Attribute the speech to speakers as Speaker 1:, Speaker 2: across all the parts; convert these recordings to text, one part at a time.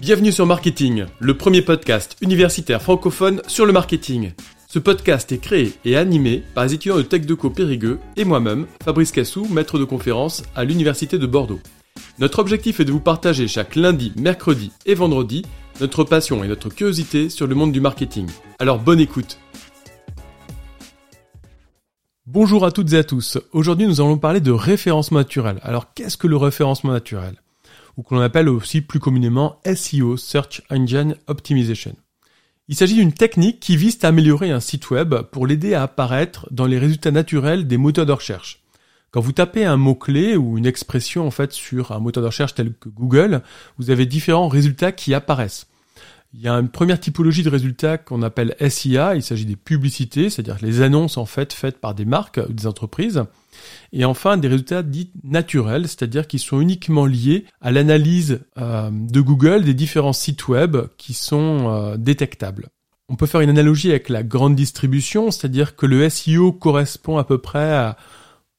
Speaker 1: Bienvenue sur Marketing, le premier podcast universitaire francophone sur le marketing. Ce podcast est créé et animé par les étudiants de TechDeco Périgueux et moi-même, Fabrice Cassou, maître de conférence à l'Université de Bordeaux. Notre objectif est de vous partager chaque lundi, mercredi et vendredi notre passion et notre curiosité sur le monde du marketing. Alors bonne écoute Bonjour à toutes et à tous. Aujourd'hui, nous allons parler de référencement naturel. Alors, qu'est-ce que le référencement naturel? Ou que l'on appelle aussi plus communément SEO, Search Engine Optimization. Il s'agit d'une technique qui vise à améliorer un site web pour l'aider à apparaître dans les résultats naturels des moteurs de recherche. Quand vous tapez un mot-clé ou une expression en fait sur un moteur de recherche tel que Google, vous avez différents résultats qui apparaissent. Il y a une première typologie de résultats qu'on appelle SIA, il s'agit des publicités, c'est-à-dire les annonces en fait faites par des marques ou des entreprises. Et enfin, des résultats dits naturels, c'est-à-dire qui sont uniquement liés à l'analyse euh, de Google des différents sites web qui sont euh, détectables. On peut faire une analogie avec la grande distribution, c'est-à-dire que le SEO correspond à peu près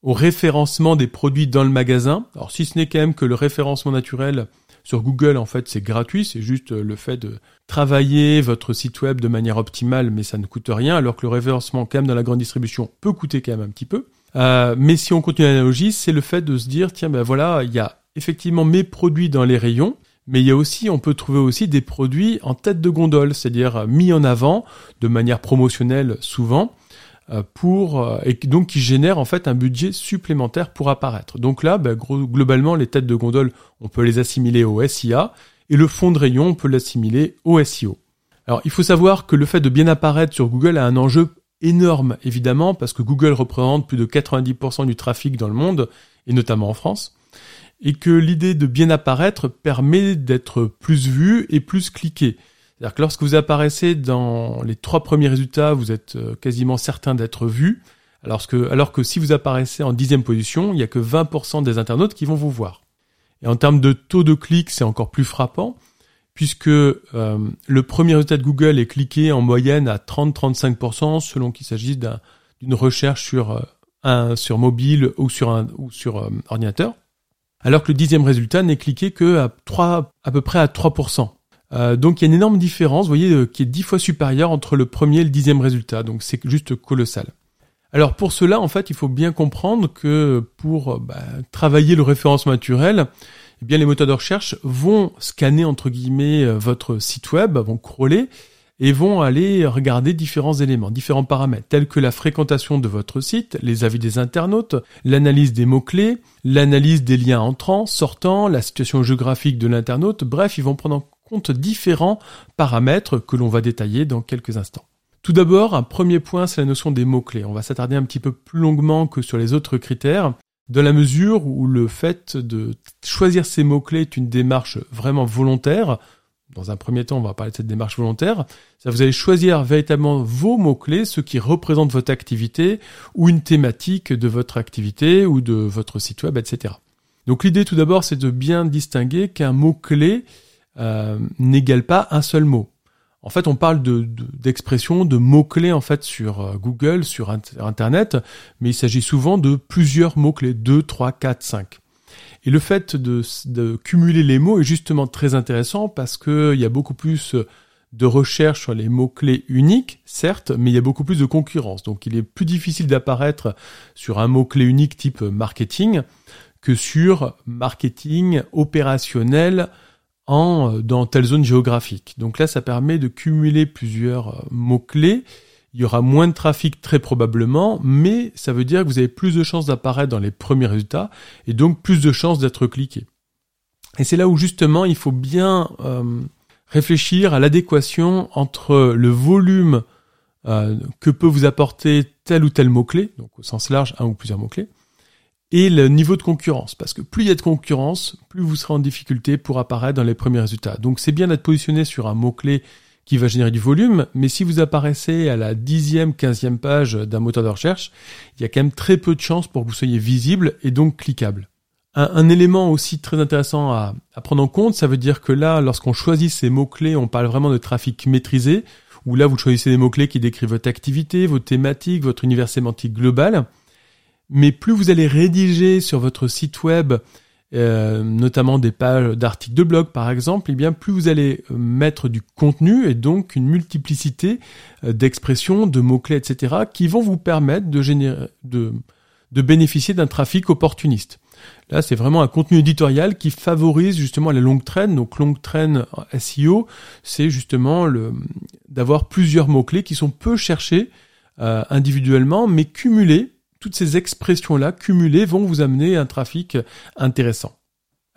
Speaker 1: au référencement des produits dans le magasin. Alors si ce n'est quand même que le référencement naturel sur Google, en fait, c'est gratuit, c'est juste le fait de travailler votre site web de manière optimale, mais ça ne coûte rien, alors que le référencement quand même dans la grande distribution peut coûter quand même un petit peu. Euh, mais si on continue l'analogie, c'est le fait de se dire, tiens, ben voilà, il y a effectivement mes produits dans les rayons, mais il y a aussi, on peut trouver aussi des produits en tête de gondole, c'est-à-dire mis en avant de manière promotionnelle souvent, euh, pour euh, et donc qui génèrent en fait un budget supplémentaire pour apparaître. Donc là, ben, globalement, les têtes de gondole, on peut les assimiler au SIA, et le fond de rayon, on peut l'assimiler au SEO. Alors, il faut savoir que le fait de bien apparaître sur Google a un enjeu énorme, évidemment, parce que Google représente plus de 90% du trafic dans le monde, et notamment en France, et que l'idée de bien apparaître permet d'être plus vu et plus cliqué. C'est-à-dire que lorsque vous apparaissez dans les trois premiers résultats, vous êtes euh, quasiment certain d'être vu, alors que, si vous apparaissez en dixième position, il n'y a que 20% des internautes qui vont vous voir. Et en termes de taux de clic, c'est encore plus frappant, puisque euh, le premier résultat de Google est cliqué en moyenne à 30-35% selon qu'il s'agisse d'une recherche sur euh, un sur mobile ou sur un ordinateur, alors que le dixième résultat n'est cliqué que à 3 à peu près à 3%. Donc il y a une énorme différence, vous voyez, qui est dix fois supérieure entre le premier et le dixième résultat. Donc c'est juste colossal. Alors pour cela, en fait, il faut bien comprendre que pour bah, travailler le référencement naturel, eh bien les moteurs de recherche vont scanner entre guillemets euh, votre site web, vont crawler et vont aller regarder différents éléments, différents paramètres, tels que la fréquentation de votre site, les avis des internautes, l'analyse des mots-clés, l'analyse des liens entrants, sortants, la situation géographique de l'internaute, bref, ils vont prendre en différents paramètres que l'on va détailler dans quelques instants. Tout d'abord, un premier point, c'est la notion des mots-clés. On va s'attarder un petit peu plus longuement que sur les autres critères dans la mesure où le fait de choisir ces mots-clés est une démarche vraiment volontaire. Dans un premier temps, on va parler de cette démarche volontaire. Ça, vous allez choisir véritablement vos mots-clés, ceux qui représentent votre activité ou une thématique de votre activité ou de votre site web, etc. Donc l'idée tout d'abord, c'est de bien distinguer qu'un mot-clé euh, n'égale pas un seul mot. En fait, on parle de, d'expressions, de, mots-clés en fait sur euh, Google, sur Internet, mais il s'agit souvent de plusieurs mots-clés, 2, 3, 4, 5. Et le fait de, de, cumuler les mots est justement très intéressant parce qu'il y a beaucoup plus de recherche sur les mots-clés uniques, certes, mais il y a beaucoup plus de concurrence. Donc il est plus difficile d'apparaître sur un mot-clé unique type marketing que sur marketing opérationnel, en, euh, dans telle zone géographique. Donc là, ça permet de cumuler plusieurs euh, mots-clés. Il y aura moins de trafic très probablement, mais ça veut dire que vous avez plus de chances d'apparaître dans les premiers résultats et donc plus de chances d'être cliqué. Et c'est là où justement il faut bien euh, réfléchir à l'adéquation entre le volume que peut vous apporter tel ou tel mot-clé, donc au sens large un ou plusieurs mots-clés, et le niveau de concurrence. Parce que plus il y a de concurrence, plus vous serez en difficulté pour apparaître dans les premiers résultats. Donc c'est bien d'être positionné sur un mot-clé qui va générer du volume, mais si vous apparaissez à la dixième, quinzième page d'un moteur de recherche, il y a quand même très peu de chances pour que vous soyez visible et donc cliquable. Un, élément aussi très intéressant à, prendre en compte, ça veut dire que là, lorsqu'on choisit ces mots-clés, on parle vraiment de trafic maîtrisé, où là, vous choisissez des mots-clés qui décrivent votre activité, vos thématiques, votre univers sémantique global mais plus vous allez rédiger sur votre site web euh, notamment des pages d'articles de blog par exemple, et eh bien plus vous allez euh, mettre du contenu et donc une multiplicité euh, d'expressions, de mots-clés, etc., qui vont vous permettre de, de, de bénéficier d'un trafic opportuniste. Là, c'est vraiment un contenu éditorial qui favorise justement la longue traîne. Donc, longue traîne SEO, c'est justement le, d'avoir plusieurs mots-clés qui sont peu cherchés individuellement, mais cumulés toutes ces expressions-là cumulées vont vous amener un trafic intéressant.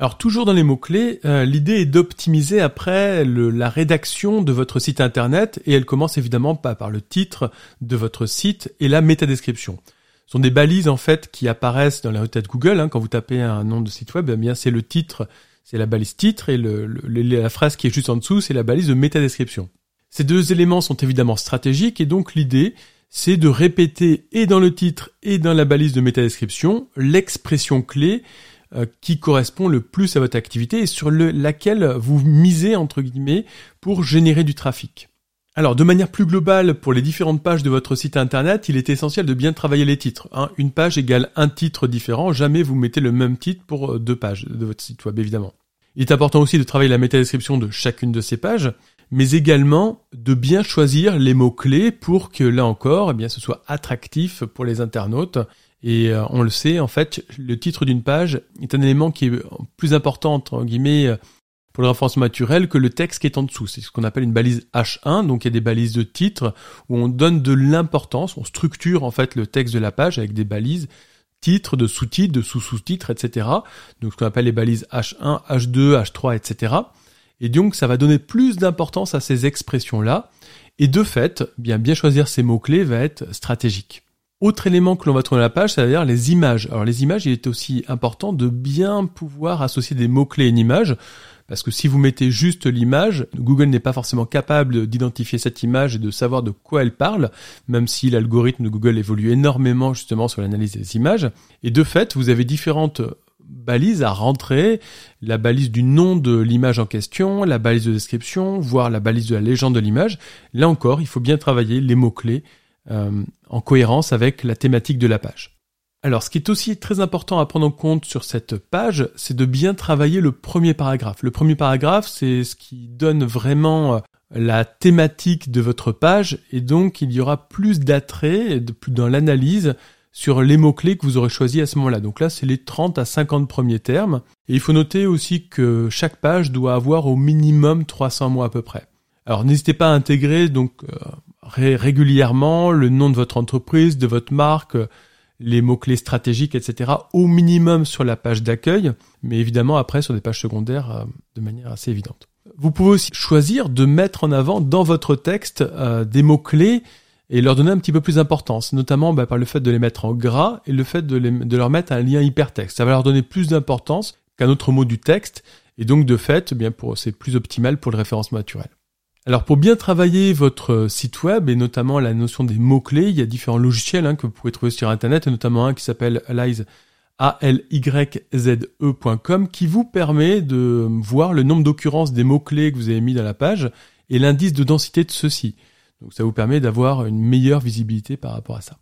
Speaker 1: Alors toujours dans les mots-clés, euh, l'idée est d'optimiser après la rédaction de votre site internet et elle commence évidemment pas par le titre de votre site et la métadescription. Ce sont des balises en fait qui apparaissent dans la requête Google hein, quand vous tapez un nom de site web, eh bien c'est le titre, c'est la balise titre et la phrase qui est juste en dessous, c'est la balise de métadescription. Ces deux éléments sont évidemment stratégiques et donc l'idée c'est de répéter et dans le titre et dans la balise de métadescription l'expression clé euh, qui correspond le plus à votre activité et sur laquelle vous misez entre guillemets pour générer du trafic. Alors, de manière plus globale, pour les différentes pages de votre site internet, il est essentiel de bien travailler les titres. Hein. Une page égale un titre différent. Jamais vous mettez le même titre pour euh, deux pages de votre site web, évidemment. Il est important aussi de travailler la métadescription de chacune de ces pages mais également de bien choisir les mots-clés pour que là encore, eh bien, ce soit attractif pour les internautes. Et euh, on le sait, en fait, le titre d'une page est un élément qui est plus important, entre guillemets, pour le référencement naturel que le texte qui est en dessous. C'est ce qu'on appelle une balise H1, donc il y a des balises de titre où on donne de l'importance, on structure en fait le texte de la page avec des balises titres, de sous-titres, de sous-sous-titres, etc. Donc ce qu'on appelle les balises H1, H2, H3, etc. Et donc, ça va donner plus d'importance à ces expressions-là. Et de fait, bien, bien choisir ces mots-clés va être stratégique. Autre élément que l'on va trouver dans la page, c'est-à-dire les images. Alors les images, il est aussi important de bien pouvoir associer des mots-clés à une image, parce que si vous mettez juste l'image, Google n'est pas forcément capable d'identifier cette image et de savoir de quoi elle parle, même si l'algorithme de Google évolue énormément justement sur l'analyse des images. Et de fait, vous avez différentes balise à rentrer, la balise du nom de l'image en question, la balise de description, voire la balise de la légende de l'image. Là encore, il faut bien travailler les mots-clés euh, en cohérence avec la thématique de la page. Alors, ce qui est aussi très important à prendre en compte sur cette page, c'est de bien travailler le premier paragraphe. Le premier paragraphe, c'est ce qui donne vraiment euh, la thématique de votre page, et donc il y aura plus d'attrait dans l'analyse sur les mots-clés que vous aurez choisis à ce moment-là. Donc là, c'est les 30 à 50 premiers termes. Et il faut noter aussi que chaque page doit avoir au minimum 300 mots à peu près. Alors n'hésitez pas à intégrer donc euh, régulièrement le nom de votre entreprise, de votre marque, les mots-clés stratégiques, etc. au minimum sur la page d'accueil, mais évidemment après sur des pages secondaires euh, de manière assez évidente. Vous pouvez aussi choisir de mettre en avant dans votre texte euh, des mots-clés et leur donner un petit peu plus d'importance, notamment bah, par le fait de les mettre en gras et le fait de, leur mettre un lien hypertexte. Ça va leur donner plus d'importance qu'un autre mot du texte, et donc de fait, eh bien pour c'est plus optimal pour le référencement naturel. Alors pour bien travailler votre site web et notamment la notion des mots-clés, il y a différents logiciels hein, que vous pouvez trouver sur internet, et notamment un qui s'appelle Alyze A-L-Y-Z-E.com qui vous permet de voir le nombre d'occurrences des mots-clés que vous avez mis dans la page et l'indice de densité de ceux-ci. Donc ça vous permet d'avoir une meilleure visibilité par rapport à ça.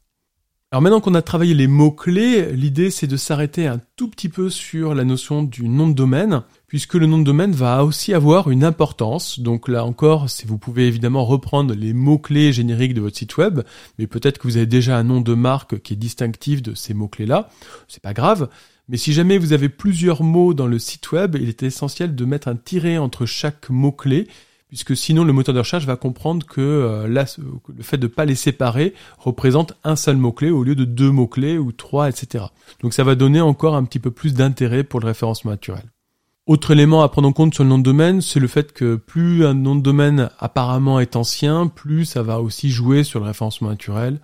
Speaker 1: Alors maintenant qu'on a travaillé les mots-clés, l'idée c'est de s'arrêter un tout petit peu sur la notion du nom de domaine, puisque le nom de domaine va aussi avoir une importance. Donc là encore, si vous pouvez évidemment reprendre les mots-clés génériques de votre site web, mais peut-être que vous avez déjà un nom de marque qui est distinctif de ces mots-clés-là, c'est pas grave. Mais si jamais vous avez plusieurs mots dans le site web, il est essentiel de mettre un tiret entre chaque mot-clé puisque sinon le moteur de recherche va comprendre que euh, le fait de ne pas les séparer représente un seul mot-clé au lieu de deux mots-clés ou trois, etc. Donc ça va donner encore un petit peu plus d'intérêt pour le référencement naturel. Autre élément à prendre en compte sur le nom de domaine, c'est le fait que plus un nom de domaine apparemment est ancien, plus ça va aussi jouer sur le référencement naturel.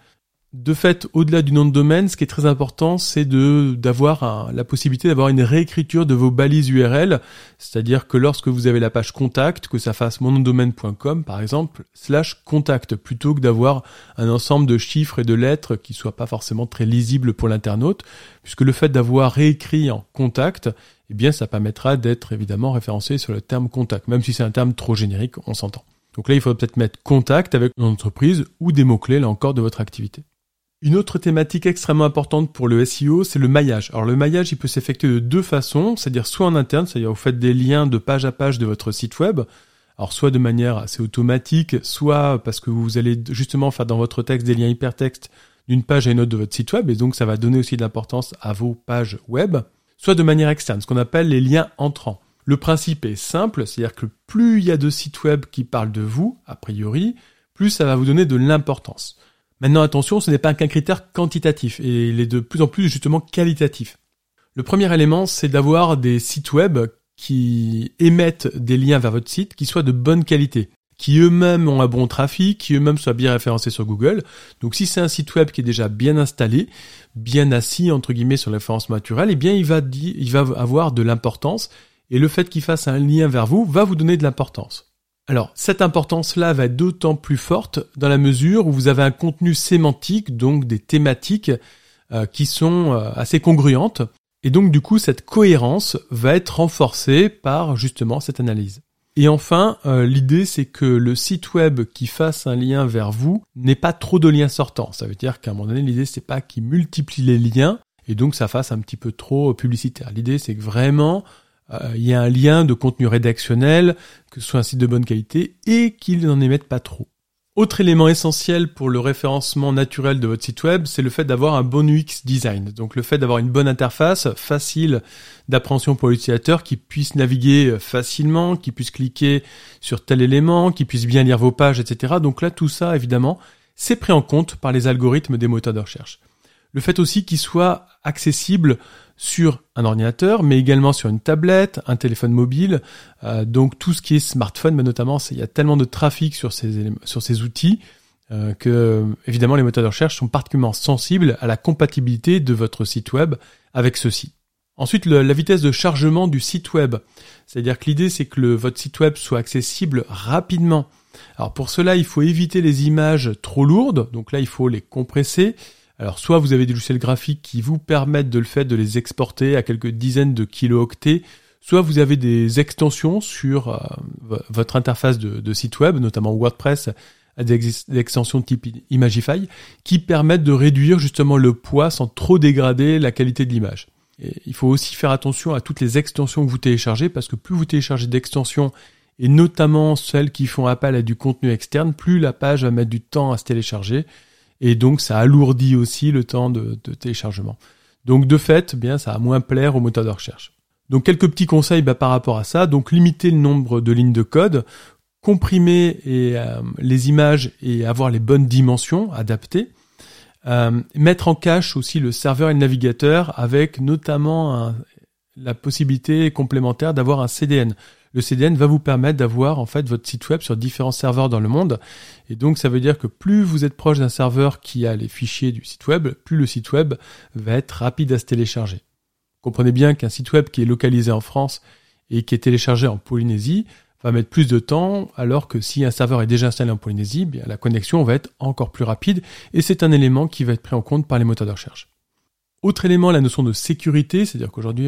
Speaker 1: De fait, au-delà du nom de domaine, ce qui est très important, c'est de d'avoir la possibilité d'avoir une réécriture de vos balises URL, c'est-à-dire que lorsque vous avez la page contact, que ça fasse monondomaine.com par exemple, slash contact, plutôt que d'avoir un ensemble de chiffres et de lettres qui soient pas forcément très lisibles pour l'internaute, puisque le fait d'avoir réécrit en contact, eh bien, ça permettra d'être évidemment référencé sur le terme contact, même si c'est un terme trop générique, on s'entend. Donc là, il faut peut-être mettre contact avec une entreprise ou des mots-clés, là encore, de votre activité. Une autre thématique extrêmement importante pour le SEO, c'est le maillage. Alors le maillage, il peut s'effectuer de deux façons, c'est-à-dire soit en interne, c'est-à-dire vous faites des liens de page à page de votre site web, alors soit de manière assez automatique, soit parce que vous allez justement faire dans votre texte des liens hypertextes d'une page à une autre de votre site web, et donc ça va donner aussi de l'importance à vos pages web, soit de manière externe, ce qu'on appelle les liens entrants. Le principe est simple, c'est-à-dire que plus il y a de sites web qui parlent de vous, a priori, plus ça va vous donner de l'importance. Maintenant attention, ce n'est pas qu'un critère quantitatif, et il est de plus en plus justement qualitatif. Le premier élément, c'est d'avoir des sites web qui émettent des liens vers votre site qui soient de bonne qualité, qui eux-mêmes ont un bon trafic, qui eux-mêmes soient bien référencés sur Google. Donc si c'est un site web qui est déjà bien installé, bien assis entre guillemets sur la naturelle, eh bien il va, il va avoir de l'importance et le fait qu'il fasse un lien vers vous va vous donner de l'importance. Alors, cette importance-là va être d'autant plus forte dans la mesure où vous avez un contenu sémantique, donc des thématiques euh, qui sont euh, assez congruentes. Et donc, du coup, cette cohérence va être renforcée par justement cette analyse. Et enfin, euh, l'idée, c'est que le site web qui fasse un lien vers vous n'ait pas trop de liens sortants. Ça veut dire qu'à un moment donné, l'idée, c'est pas qu'il multiplie les liens et donc ça fasse un petit peu trop publicitaire. L'idée, c'est que vraiment, il y a un lien de contenu rédactionnel, que ce soit un site de bonne qualité, et qu'il n'en émette pas trop. Autre élément essentiel pour le référencement naturel de votre site web, c'est le fait d'avoir un bon UX design. Donc le fait d'avoir une bonne interface, facile d'appréhension pour l'utilisateur, qui puisse naviguer facilement, qui puisse cliquer sur tel élément, qui puisse bien lire vos pages, etc. Donc là, tout ça, évidemment, c'est pris en compte par les algorithmes des moteurs de recherche. Le fait aussi qu'il soit accessible sur un ordinateur, mais également sur une tablette, un téléphone mobile. Euh, donc tout ce qui est smartphone, mais notamment, il y a tellement de trafic sur ces, sur ces outils euh, que, évidemment, les moteurs de recherche sont particulièrement sensibles à la compatibilité de votre site web avec ceci. Ensuite, la vitesse de chargement du site web. C'est-à-dire que l'idée, c'est que votre site web soit accessible rapidement. Alors pour cela, il faut éviter les images trop lourdes. Donc là, il faut les compresser. Alors soit vous avez des logiciels graphiques qui vous permettent de le fait de les exporter à quelques dizaines de kilooctets, soit vous avez des extensions sur euh, votre interface de, site web, notamment WordPress, des, des extensions type Imagify, qui permettent de réduire justement le poids sans trop dégrader la qualité de l'image. il faut aussi faire attention à toutes les extensions que vous téléchargez, parce que plus vous téléchargez d'extensions, et notamment celles qui font appel à du contenu externe, plus la page va mettre du temps à se télécharger et donc ça alourdit aussi le temps de, téléchargement. Donc de fait, eh bien ça a moins plaire au moteur de recherche. Donc quelques petits conseils bah, par rapport à ça. Donc limiter le nombre de lignes de code, comprimer euh, les images et avoir les bonnes dimensions adaptées. Euh, mettre en cache aussi le serveur et le navigateur avec notamment la possibilité complémentaire d'avoir un CDN le CDN va vous permettre d'avoir en fait votre site web sur différents serveurs dans le monde. Et donc ça veut dire que plus vous êtes proche d'un serveur qui a les fichiers du site web, plus le site web va être rapide à se télécharger. Comprenez bien qu'un site web qui est localisé en France et qui est téléchargé en Polynésie va mettre plus de temps, alors que si un serveur est déjà installé en Polynésie, bien la connexion va être encore plus rapide, et c'est un élément qui va être pris en compte par les moteurs de recherche. Autre élément, la notion de sécurité, c'est-à-dire qu'aujourd'hui,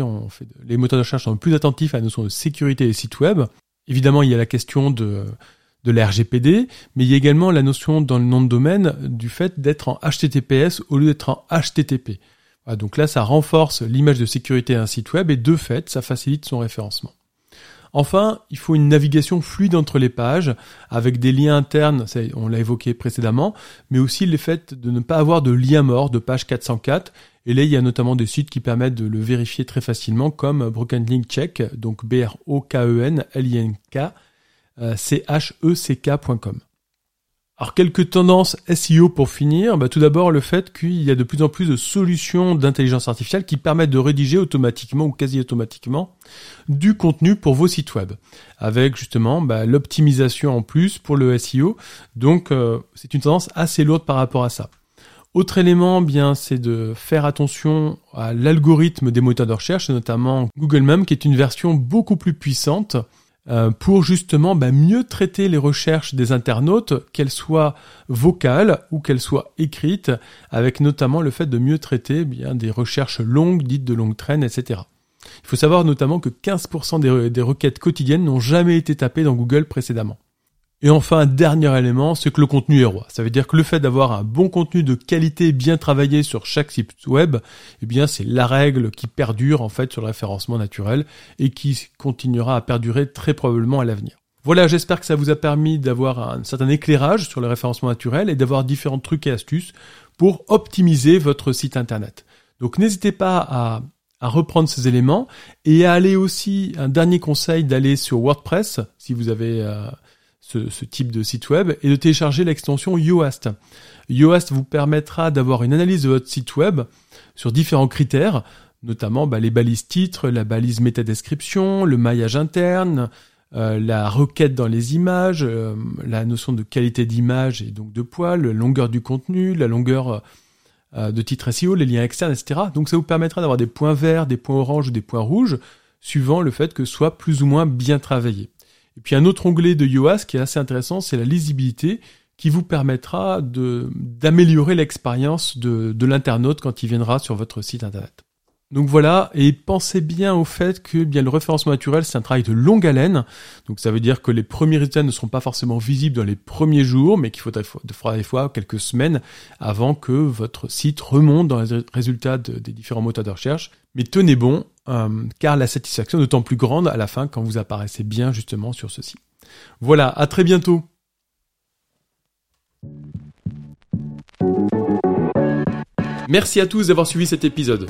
Speaker 1: les moteurs de recherche sont plus attentifs à la notion de sécurité des sites web. Évidemment, il y a la question de, de la RGPD, mais il y a également la notion dans le nom de domaine du fait d'être en HTTPS au lieu d'être en HTTP. donc là, ça renforce l'image de sécurité d'un site web et de fait, ça facilite son référencement. Enfin, il faut une navigation fluide entre les pages, avec des liens internes, on l'a évoqué précédemment, mais aussi le fait de ne pas avoir de lien mort de page 404 et là, il y a notamment des sites qui permettent de le vérifier très facilement, comme Broken Link Check, donc B-R-O-K-E-N-L-I-N-K, euh, C-H-E-C-K.com. Alors quelques tendances SEO pour finir. Bah, tout d'abord le fait qu'il y a de plus en plus de solutions d'intelligence artificielle qui permettent de rédiger automatiquement ou quasi automatiquement du contenu pour vos sites web, avec justement bah, l'optimisation en plus pour le SEO. Donc euh, c'est une tendance assez lourde par rapport à ça. Autre élément, bien, c'est de faire attention à l'algorithme des moteurs de recherche, notamment Google Mem, qui est une version beaucoup plus puissante euh, pour justement bah, mieux traiter les recherches des internautes, qu'elles soient vocales ou qu'elles soient écrites, avec notamment le fait de mieux traiter bien des recherches longues, dites de longue traîne, etc. Il faut savoir notamment que 15% des requêtes quotidiennes n'ont jamais été tapées dans Google précédemment. Et enfin, dernier élément, c'est que le contenu est roi. Ça veut dire que le fait d'avoir un bon contenu de qualité bien travaillé sur chaque site web, eh bien, c'est la règle qui perdure, en fait, sur le référencement naturel et qui continuera à perdurer très probablement à l'avenir. Voilà, j'espère que ça vous a permis d'avoir un certain éclairage sur le référencement naturel et d'avoir différents trucs et astuces pour optimiser votre site internet. Donc n'hésitez pas à, reprendre ces éléments et à aller aussi, un dernier conseil, d'aller sur WordPress si vous avez euh, ce, type de site web et de télécharger l'extension Yoast. Yoast vous permettra d'avoir une analyse de votre site web sur différents critères, notamment bah, les balises titres, la balise métadescription, le maillage interne, euh, la requête dans les images, euh, la notion de qualité d'image et donc de poids, la longueur du contenu, la longueur euh, de titre SEO, les liens externes, etc. Donc ça vous permettra d'avoir des points verts, des points oranges ou des points rouges, suivant le fait que soit plus ou moins bien travaillé. Et puis un autre onglet de Yoast qui est assez intéressant, c'est la lisibilité qui vous permettra d'améliorer l'expérience de l'internaute quand il viendra sur votre site internet. Donc voilà, et pensez bien au fait que bien le référencement naturel, c'est un travail de longue haleine. Donc ça veut dire que les premiers résultats ne seront pas forcément visibles dans les premiers jours, mais qu'il faudra des fois quelques semaines avant que votre site remonte dans les résultats des différents moteurs de recherche. Mais tenez bon, euh, car la satisfaction est d'autant plus grande à la fin quand vous apparaissez bien justement sur ceci. Voilà, à très bientôt. Merci à tous d'avoir suivi cet épisode.